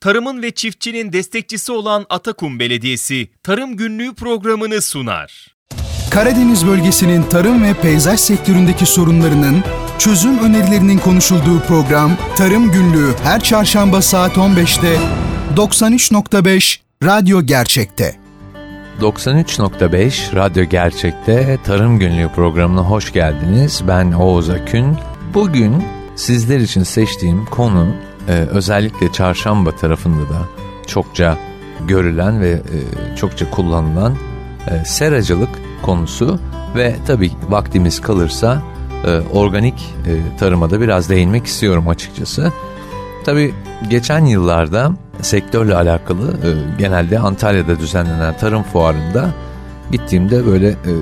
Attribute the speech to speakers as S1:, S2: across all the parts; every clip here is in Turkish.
S1: tarımın ve çiftçinin destekçisi olan Atakum Belediyesi Tarım Günlüğü programını sunar.
S2: Karadeniz bölgesinin tarım ve peyzaj sektöründeki sorunlarının çözüm önerilerinin konuşulduğu program Tarım Günlüğü her çarşamba saat 15'te 93.5 Radyo Gerçek'te.
S3: 93.5 Radyo Gerçek'te Tarım Günlüğü programına hoş geldiniz. Ben Oğuz Akün. Bugün sizler için seçtiğim konu e, özellikle çarşamba tarafında da çokça görülen ve e, çokça kullanılan e, seracılık konusu ve tabii vaktimiz kalırsa e, organik e, tarıma da biraz değinmek istiyorum açıkçası. Tabii geçen yıllarda sektörle alakalı genelde Antalya'da düzenlenen tarım fuarında gittiğimde böyle e,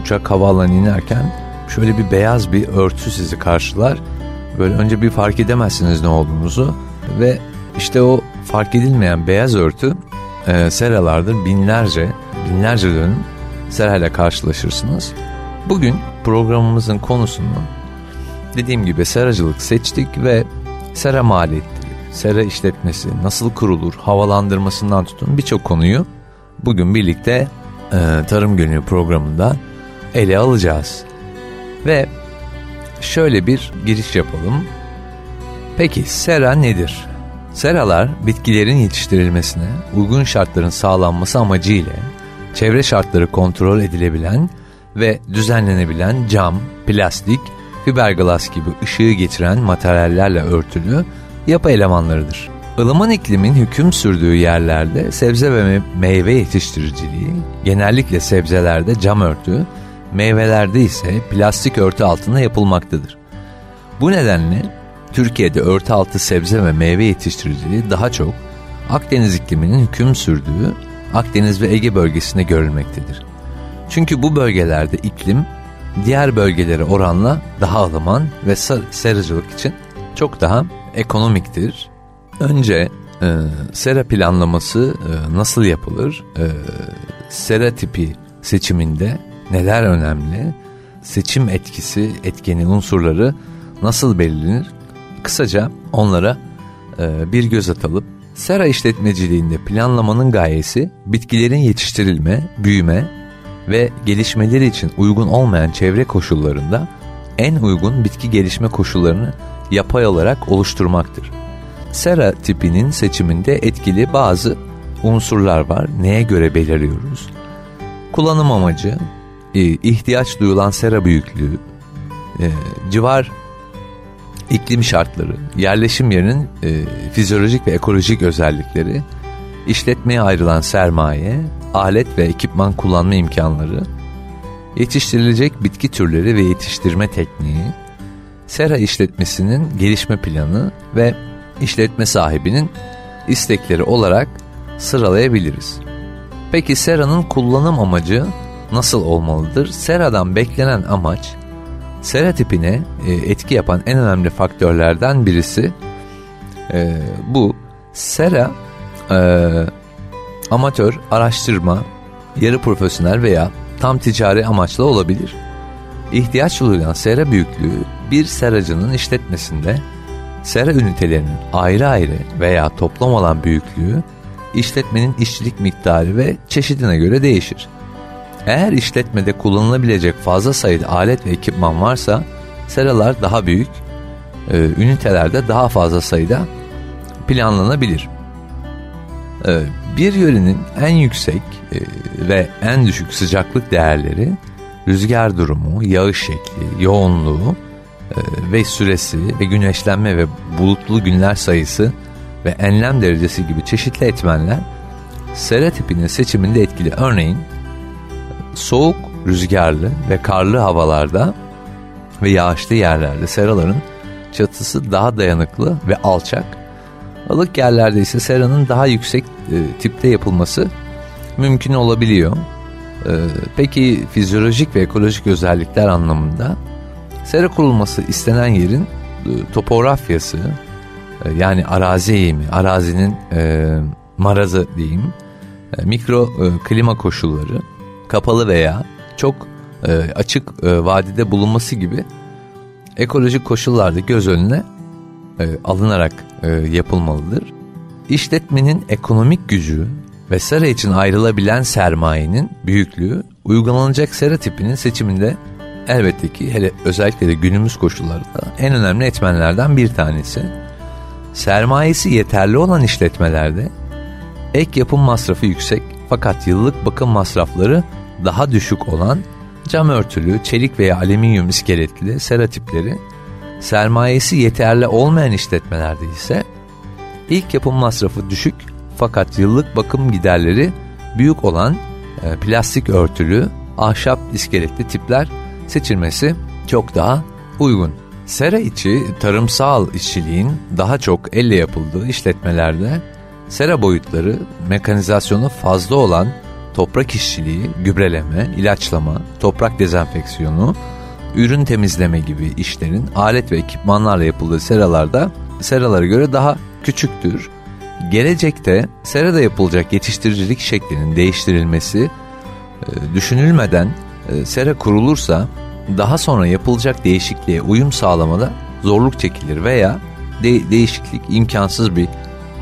S3: uçak havaalanına inerken şöyle bir beyaz bir örtü sizi karşılar. Böyle önce bir fark edemezsiniz ne olduğunuzu ve işte o fark edilmeyen beyaz örtü e, seralardır binlerce binlerce dönüm serayla karşılaşırsınız. Bugün programımızın konusunu dediğim gibi seracılık seçtik ve sera maliyetleri, sera işletmesi, nasıl kurulur, havalandırmasından tutun birçok konuyu bugün birlikte e, Tarım Günü programında ele alacağız. Ve şöyle bir giriş yapalım. Peki sera nedir? Seralar bitkilerin yetiştirilmesine uygun şartların sağlanması amacıyla çevre şartları kontrol edilebilen ve düzenlenebilen cam, plastik, fiberglass gibi ışığı geçiren materyallerle örtülü yapı elemanlarıdır. Ilıman iklimin hüküm sürdüğü yerlerde sebze ve meyve yetiştiriciliği genellikle sebzelerde cam örtü, meyvelerde ise plastik örtü altında yapılmaktadır. Bu nedenle Türkiye'de örtü altı sebze ve meyve yetiştiriciliği daha çok Akdeniz ikliminin hüküm sürdüğü Akdeniz ve Ege bölgesinde görülmektedir. Çünkü bu bölgelerde iklim diğer bölgelere oranla daha ılıman ve seracılık için çok daha ekonomiktir. Önce e, sera planlaması e, nasıl yapılır? E, sera tipi seçiminde neler önemli? Seçim etkisi, etkeni unsurları nasıl belirlenir? Kısaca onlara e, bir göz atalım. Sera işletmeciliğinde planlamanın gayesi bitkilerin yetiştirilme, büyüme ve gelişmeleri için uygun olmayan çevre koşullarında en uygun bitki gelişme koşullarını yapay olarak oluşturmaktır. Sera tipinin seçiminde etkili bazı unsurlar var. Neye göre belirliyoruz? Kullanım amacı, e, ihtiyaç duyulan sera büyüklüğü, e, civar iklim şartları, yerleşim yerinin e, fizyolojik ve ekolojik özellikleri, işletmeye ayrılan sermaye, alet ve ekipman kullanma imkanları, yetiştirilecek bitki türleri ve yetiştirme tekniği, sera işletmesinin gelişme planı ve işletme sahibinin istekleri olarak sıralayabiliriz. Peki seranın kullanım amacı nasıl olmalıdır? Seradan beklenen amaç, sera tipine e, etki yapan en önemli faktörlerden birisi e, bu. Sera e, amatör, araştırma, yarı profesyonel veya tam ticari amaçlı olabilir. İhtiyaç duyulan sera büyüklüğü bir seracının işletmesinde sera ünitelerinin ayrı ayrı veya toplam olan büyüklüğü işletmenin işçilik miktarı ve çeşidine göre değişir. Eğer işletmede kullanılabilecek fazla sayıda alet ve ekipman varsa seralar daha büyük, e, ünitelerde daha fazla sayıda planlanabilir. E, bir yörenin en yüksek e, ve en düşük sıcaklık değerleri, rüzgar durumu, yağış şekli, yoğunluğu e, ve süresi ve güneşlenme ve bulutlu günler sayısı ve enlem derecesi gibi çeşitli etmenler sera tipinin seçiminde etkili. Örneğin soğuk, rüzgarlı ve karlı havalarda ve yağışlı yerlerde seraların çatısı daha dayanıklı ve alçak. Ilık yerlerde ise seranın daha yüksek e, tipte yapılması mümkün olabiliyor. E, peki fizyolojik ve ekolojik özellikler anlamında sera kurulması istenen yerin e, topografyası e, yani arazi eğimi, arazinin e, marazı diyeyim, e, mikro e, klima koşulları, kapalı veya çok e, açık e, vadide bulunması gibi ekolojik koşullarda göz önüne e, alınarak e, yapılmalıdır. işletmenin ekonomik gücü ve sera için ayrılabilen sermayenin büyüklüğü uygulanacak sera tipinin seçiminde elbette ki hele özellikle de günümüz koşullarında en önemli etmenlerden bir tanesi. Sermayesi yeterli olan işletmelerde ek yapım masrafı yüksek fakat yıllık bakım masrafları daha düşük olan cam örtülü, çelik veya alüminyum iskeletli sera tipleri sermayesi yeterli olmayan işletmelerde ise ilk yapım masrafı düşük fakat yıllık bakım giderleri büyük olan e, plastik örtülü, ahşap iskeletli tipler seçilmesi çok daha uygun. Sera içi tarımsal işçiliğin daha çok elle yapıldığı işletmelerde sera boyutları mekanizasyonu fazla olan toprak işçiliği, gübreleme, ilaçlama, toprak dezenfeksiyonu, ürün temizleme gibi işlerin alet ve ekipmanlarla yapıldığı seralarda seralara göre daha küçüktür. Gelecekte serada yapılacak yetiştiricilik şeklinin değiştirilmesi e, düşünülmeden e, sera kurulursa daha sonra yapılacak değişikliğe uyum sağlamada zorluk çekilir veya de- değişiklik imkansız bir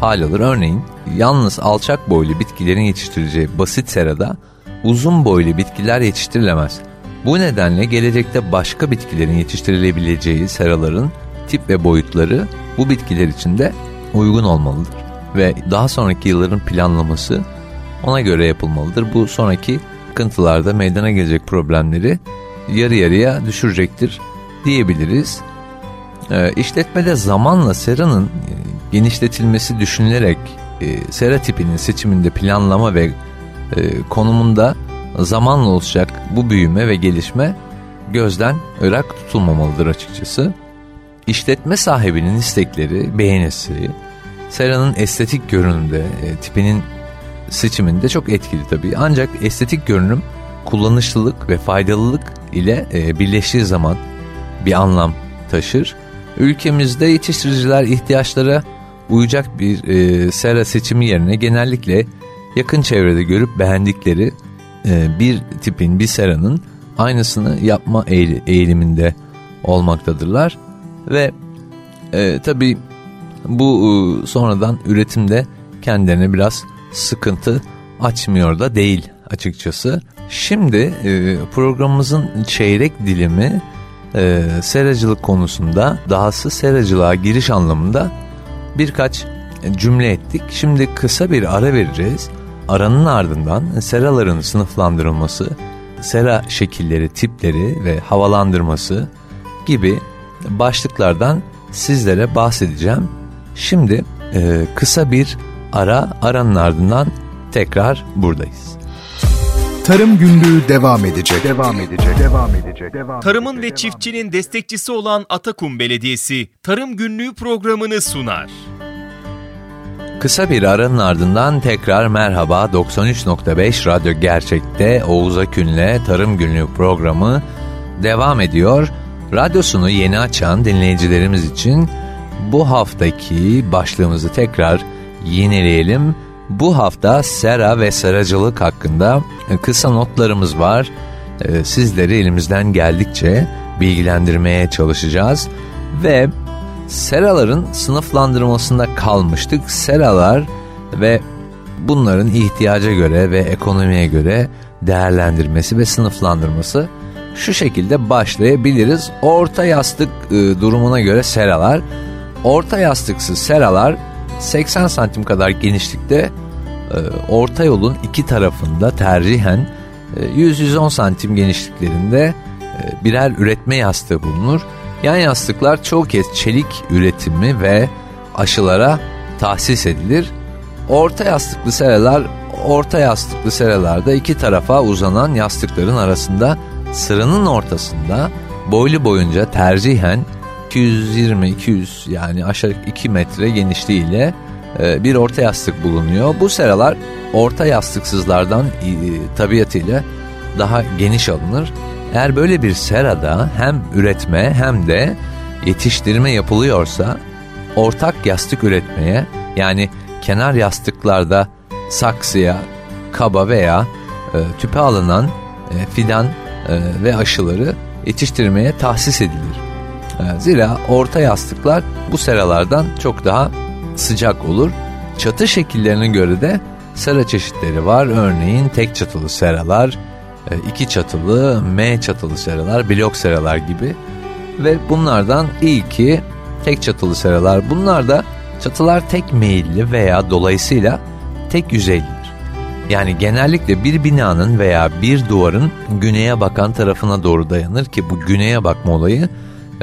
S3: hal alır. Örneğin yalnız alçak boylu bitkilerin yetiştirileceği basit serada uzun boylu bitkiler yetiştirilemez. Bu nedenle gelecekte başka bitkilerin yetiştirilebileceği seraların tip ve boyutları bu bitkiler için de uygun olmalıdır. Ve daha sonraki yılların planlaması ona göre yapılmalıdır. Bu sonraki sıkıntılarda meydana gelecek problemleri yarı yarıya düşürecektir diyebiliriz. E, işletmede zamanla seranın genişletilmesi düşünülerek e, sera tipinin seçiminde planlama ve e, konumunda zamanla olacak bu büyüme ve gelişme gözden ırak tutulmamalıdır açıkçası. İşletme sahibinin istekleri, beğenisi, seranın estetik görünümde, e, tipinin seçiminde çok etkili tabii. Ancak estetik görünüm kullanışlılık ve faydalılık ile e, birleştiği zaman bir anlam taşır. Ülkemizde yetiştiriciler ihtiyaçlara uyacak bir e, sera seçimi yerine genellikle yakın çevrede görüp beğendikleri e, bir tipin, bir seranın aynısını yapma eğiliminde olmaktadırlar. Ve e, tabii bu e, sonradan üretimde kendilerine biraz sıkıntı açmıyor da değil açıkçası. Şimdi e, programımızın çeyrek dilimi e, seracılık konusunda dahası seracılığa giriş anlamında birkaç cümle ettik. Şimdi kısa bir ara vereceğiz. Aranın ardından seraların sınıflandırılması, sera şekilleri, tipleri ve havalandırması gibi başlıklardan sizlere bahsedeceğim. Şimdi e, kısa bir ara, aranın ardından tekrar buradayız.
S2: Tarım Günlüğü devam edecek. Devam edecek. Devam edecek.
S1: Devam Tarımın ve çiftçinin destekçisi olan Atakum Belediyesi Tarım Günlüğü programını sunar.
S3: Kısa bir aranın ardından tekrar merhaba 93.5 Radyo Gerçek'te Oğuz Akün'le Tarım Günlüğü programı devam ediyor. Radyosunu yeni açan dinleyicilerimiz için bu haftaki başlığımızı tekrar yenileyelim. Bu hafta sera ve seracılık hakkında kısa notlarımız var. Ee, sizleri elimizden geldikçe bilgilendirmeye çalışacağız. Ve seraların sınıflandırmasında kalmıştık. Seralar ve bunların ihtiyaca göre ve ekonomiye göre değerlendirmesi ve sınıflandırması şu şekilde başlayabiliriz. Orta yastık e, durumuna göre seralar, orta yastıksız seralar 80 santim kadar genişlikte e, orta yolun iki tarafında tercihen 100-110 e, santim genişliklerinde e, birer üretme yastığı bulunur. Yan yastıklar çoğu kez çelik üretimi ve aşılara tahsis edilir. Orta yastıklı seralar orta yastıklı seralarda iki tarafa uzanan yastıkların arasında sıranın ortasında boylu boyunca tercihen 220-200 yani aşağı 2 metre genişliğiyle e, bir orta yastık bulunuyor. Bu seralar orta yastıksızlardan e, tabiatıyla daha geniş alınır. Eğer böyle bir serada hem üretme hem de yetiştirme yapılıyorsa ortak yastık üretmeye yani kenar yastıklarda saksıya, kaba veya e, tüpe alınan e, fidan e, ve aşıları yetiştirmeye tahsis edilir. Zira orta yastıklar bu seralardan çok daha sıcak olur. Çatı şekillerine göre de sera çeşitleri var. Örneğin tek çatılı seralar, e, iki çatılı, M çatılı seralar, blok seralar gibi. Ve bunlardan ilki tek çatılı seralar. Bunlar da çatılar tek meyilli veya dolayısıyla tek yüzeylidir. Yani genellikle bir binanın veya bir duvarın güneye bakan tarafına doğru dayanır ki bu güneye bakma olayı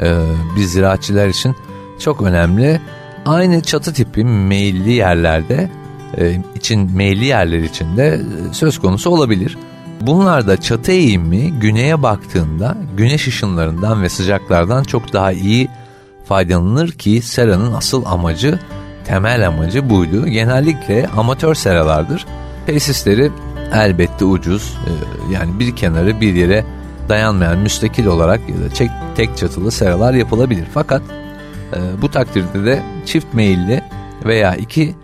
S3: e, biz ziraatçılar için çok önemli. Aynı çatı tipi meyilli yerlerde e, için meyilli yerler için de e, söz konusu olabilir. Bunlarda çatı eğimi güneye baktığında güneş ışınlarından ve sıcaklardan çok daha iyi faydalanılır ki seranın asıl amacı, temel amacı buydu. Genellikle amatör seralardır. Tesisleri elbette ucuz e, yani bir kenarı bir yere dayanmayan müstakil olarak ya da tek, tek çatılı seralar yapılabilir. Fakat e, bu takdirde de çift meyilli veya iki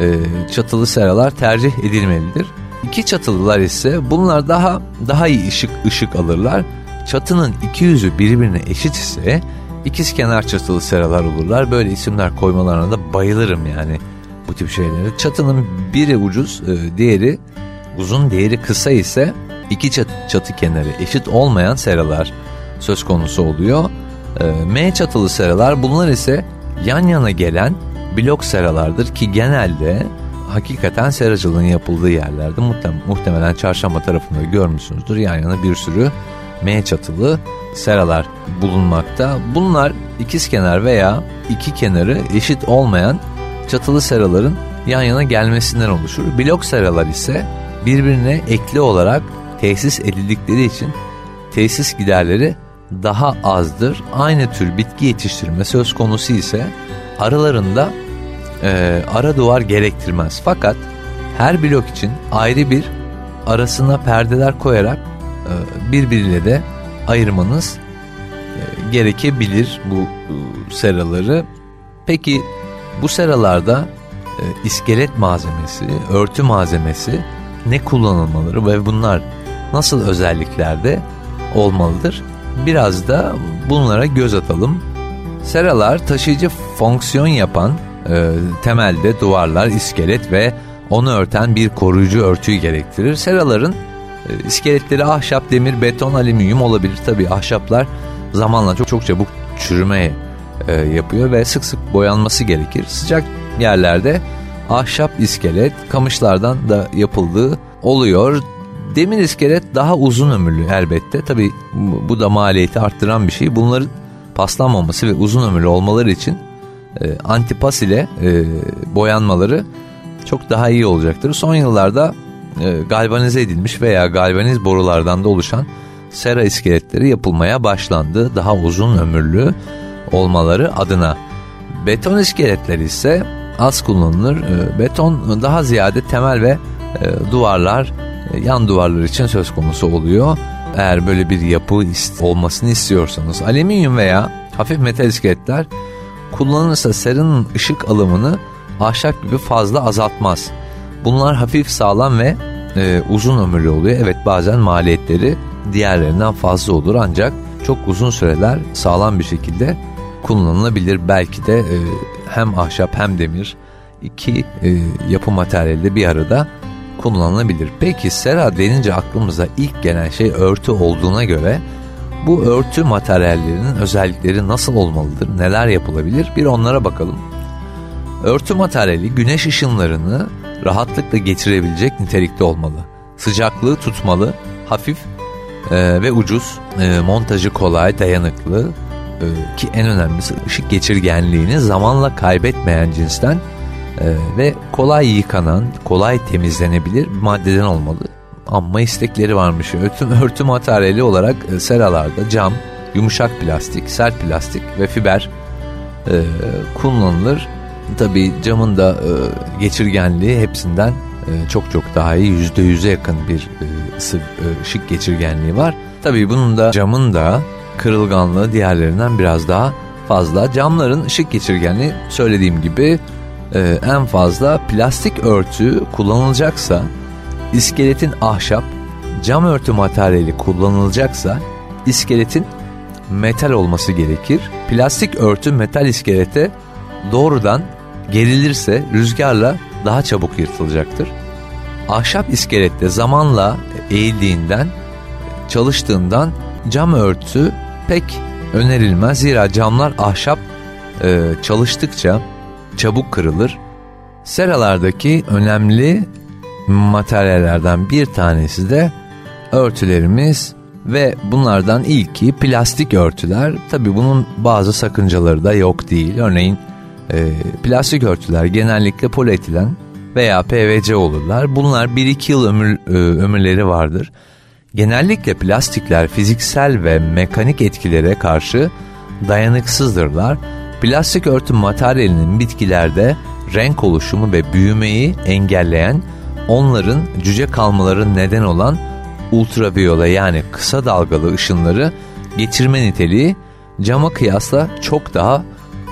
S3: e, çatılı seralar tercih edilmelidir. İki çatılılar ise bunlar daha daha iyi ışık ışık alırlar. Çatının iki yüzü birbirine eşit ise ikiz kenar çatılı seralar olurlar. Böyle isimler koymalarına da bayılırım yani bu tip şeyleri. Çatının biri ucuz, e, diğeri uzun, diğeri kısa ise iki çatı, kenarı eşit olmayan seralar söz konusu oluyor. E, M çatılı seralar bunlar ise yan yana gelen blok seralardır ki genelde hakikaten seracılığın yapıldığı yerlerde muhtemelen çarşamba tarafında görmüşsünüzdür. Yan yana bir sürü M çatılı seralar bulunmakta. Bunlar ikiz kenar veya iki kenarı eşit olmayan çatılı seraların yan yana gelmesinden oluşur. Blok seralar ise birbirine ekli olarak tesis edildikleri için tesis giderleri daha azdır. Aynı tür bitki yetiştirme söz konusu ise aralarında e, ara duvar gerektirmez. Fakat her blok için ayrı bir arasına perdeler koyarak e, birbiriyle de ayırmanız e, gerekebilir bu e, seraları. Peki bu seralarda e, iskelet malzemesi, örtü malzemesi ne kullanılmaları ve bunlar nasıl özelliklerde olmalıdır? Biraz da bunlara göz atalım. Seralar taşıyıcı fonksiyon yapan e, temelde duvarlar, iskelet ve onu örten bir koruyucu örtüyü gerektirir. Seraların e, iskeletleri ahşap, demir, beton, alüminyum olabilir. Tabii ahşaplar zamanla çok çok çabuk çürüme e, yapıyor ve sık sık boyanması gerekir. Sıcak yerlerde ahşap iskelet kamışlardan da yapıldığı oluyor. Demir iskelet daha uzun ömürlü elbette. Tabi bu da maliyeti arttıran bir şey. Bunların paslanmaması ve uzun ömürlü olmaları için e, antipas ile e, boyanmaları çok daha iyi olacaktır. Son yıllarda e, galvanize edilmiş veya galvaniz borulardan da oluşan sera iskeletleri yapılmaya başlandı. Daha uzun ömürlü olmaları adına. Beton iskeletler ise az kullanılır. E, beton daha ziyade temel ve e, duvarlar, yan duvarlar için söz konusu oluyor. Eğer böyle bir yapı olmasını istiyorsanız alüminyum veya hafif metal iskeletler kullanılırsa seranın ışık alımını ahşap gibi fazla azaltmaz. Bunlar hafif sağlam ve e, uzun ömürlü oluyor. Evet bazen maliyetleri diğerlerinden fazla olur ancak çok uzun süreler sağlam bir şekilde kullanılabilir. Belki de e, hem ahşap hem demir iki e, yapı materyali de bir arada kullanılabilir. Peki sera denince aklımıza ilk gelen şey örtü olduğuna göre bu örtü materyallerinin özellikleri nasıl olmalıdır, neler yapılabilir bir onlara bakalım. Örtü materyali güneş ışınlarını rahatlıkla geçirebilecek nitelikte olmalı. Sıcaklığı tutmalı, hafif e, ve ucuz, e, montajı kolay, dayanıklı e, ki en önemlisi ışık geçirgenliğini zamanla kaybetmeyen cinsten e, ve kolay yıkanan, kolay temizlenebilir maddeden olmalı. Amma istekleri varmış. Örtü, örtü materyali olarak e, seralarda cam, yumuşak plastik, sert plastik ve fiber e, kullanılır. Tabi camın da e, geçirgenliği hepsinden e, çok çok daha iyi yüzde yüze yakın bir e, ısı e, ışık geçirgenliği var. Tabi bunun da camın da kırılganlığı diğerlerinden biraz daha fazla. Camların ışık geçirgenliği söylediğim gibi e, en fazla plastik örtü kullanılacaksa iskeletin ahşap, cam örtü materyali kullanılacaksa iskeletin metal olması gerekir. Plastik örtü metal iskelete doğrudan gerilirse rüzgarla daha çabuk yırtılacaktır. Ahşap iskelette zamanla eğildiğinden, çalıştığından cam örtü pek önerilmez. Zira camlar ahşap e, çalıştıkça çabuk kırılır. Seralardaki önemli materyallerden bir tanesi de örtülerimiz ve bunlardan ilki plastik örtüler. Tabi bunun bazı sakıncaları da yok değil. Örneğin e, plastik örtüler genellikle polietilen veya PVC olurlar. Bunlar 1-2 yıl ömür, e, ömürleri vardır. Genellikle plastikler fiziksel ve mekanik etkilere karşı dayanıksızdırlar. Plastik örtü materyalinin bitkilerde renk oluşumu ve büyümeyi engelleyen, onların cüce kalmaları neden olan ultraviyole yani kısa dalgalı ışınları geçirme niteliği cama kıyasla çok daha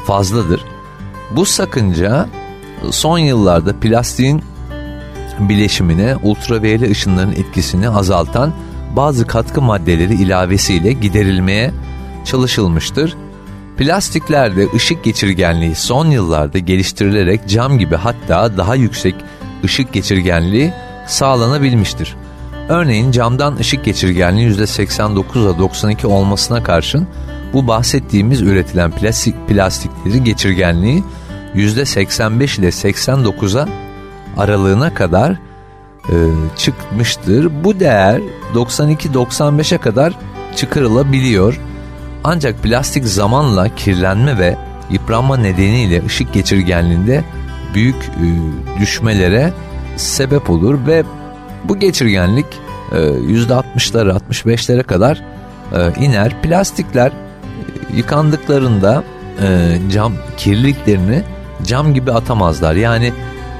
S3: fazladır. Bu sakınca son yıllarda plastiğin bileşimine ultraviyole ışınların etkisini azaltan bazı katkı maddeleri ilavesiyle giderilmeye çalışılmıştır. Plastiklerde ışık geçirgenliği son yıllarda geliştirilerek cam gibi hatta daha yüksek ışık geçirgenliği sağlanabilmiştir. Örneğin camdan ışık geçirgenliği %89 ile 92 olmasına karşın bu bahsettiğimiz üretilen plastik plastiklerin geçirgenliği %85 ile 89'a aralığına kadar e, çıkmıştır. Bu değer 92-95'e kadar çıkarılabiliyor. Ancak plastik zamanla kirlenme ve yıpranma nedeniyle ışık geçirgenliğinde büyük e, düşmelere sebep olur ve bu geçirgenlik e, %60'lara 65'lere kadar e, iner. Plastikler e, yıkandıklarında e, cam kirliliklerini cam gibi atamazlar. Yani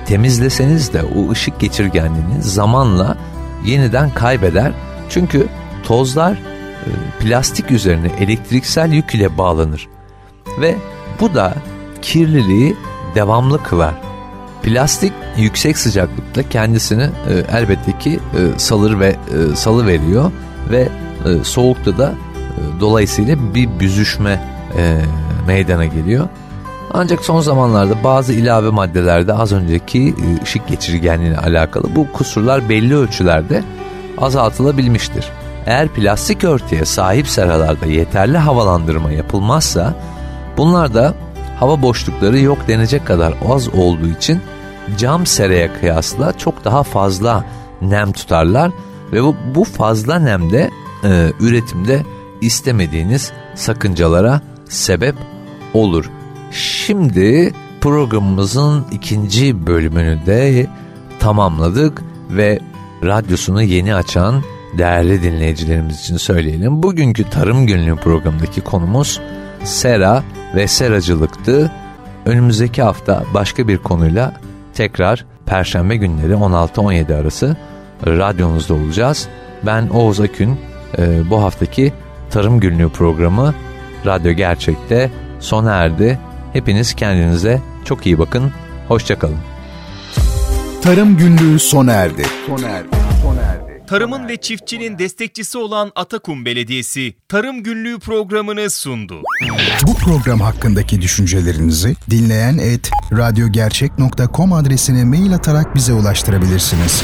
S3: temizleseniz de o ışık geçirgenliğini zamanla yeniden kaybeder. Çünkü tozlar e, plastik üzerine elektriksel yük ile bağlanır ve bu da kirliliği devamlı kılar. Plastik yüksek sıcaklıkta kendisini e, elbette ki e, salır ve e, salı veriyor ve e, soğukta da e, dolayısıyla bir büzüşme e, meydana geliyor. Ancak son zamanlarda bazı ilave maddelerde az önceki e, ışık geçirgenliğine alakalı bu kusurlar belli ölçülerde azaltılabilmiştir. Eğer plastik örtüye sahip seralarda yeterli havalandırma yapılmazsa bunlar da hava boşlukları yok denecek kadar az olduğu için cam seraya kıyasla çok daha fazla nem tutarlar ve bu, bu fazla nem de e, üretimde istemediğiniz sakıncalara sebep olur. Şimdi programımızın ikinci bölümünü de tamamladık ve radyosunu yeni açan değerli dinleyicilerimiz için söyleyelim. Bugünkü Tarım Günlüğü programındaki konumuz sera ve seracılıktı. Önümüzdeki hafta başka bir konuyla tekrar Perşembe günleri 16-17 arası radyonuzda olacağız. Ben Oğuz Akün. E, bu haftaki Tarım Günlüğü programı Radyo Gerçek'te sona erdi. Hepiniz kendinize çok iyi bakın. Hoşçakalın.
S2: Tarım Günlüğü sona erdi. Sona erdi.
S1: Tarımın ve çiftçinin destekçisi olan Atakum Belediyesi Tarım Günlüğü programını sundu.
S2: Bu program hakkındaki düşüncelerinizi dinleyen et radyogercek.com adresine mail atarak bize ulaştırabilirsiniz.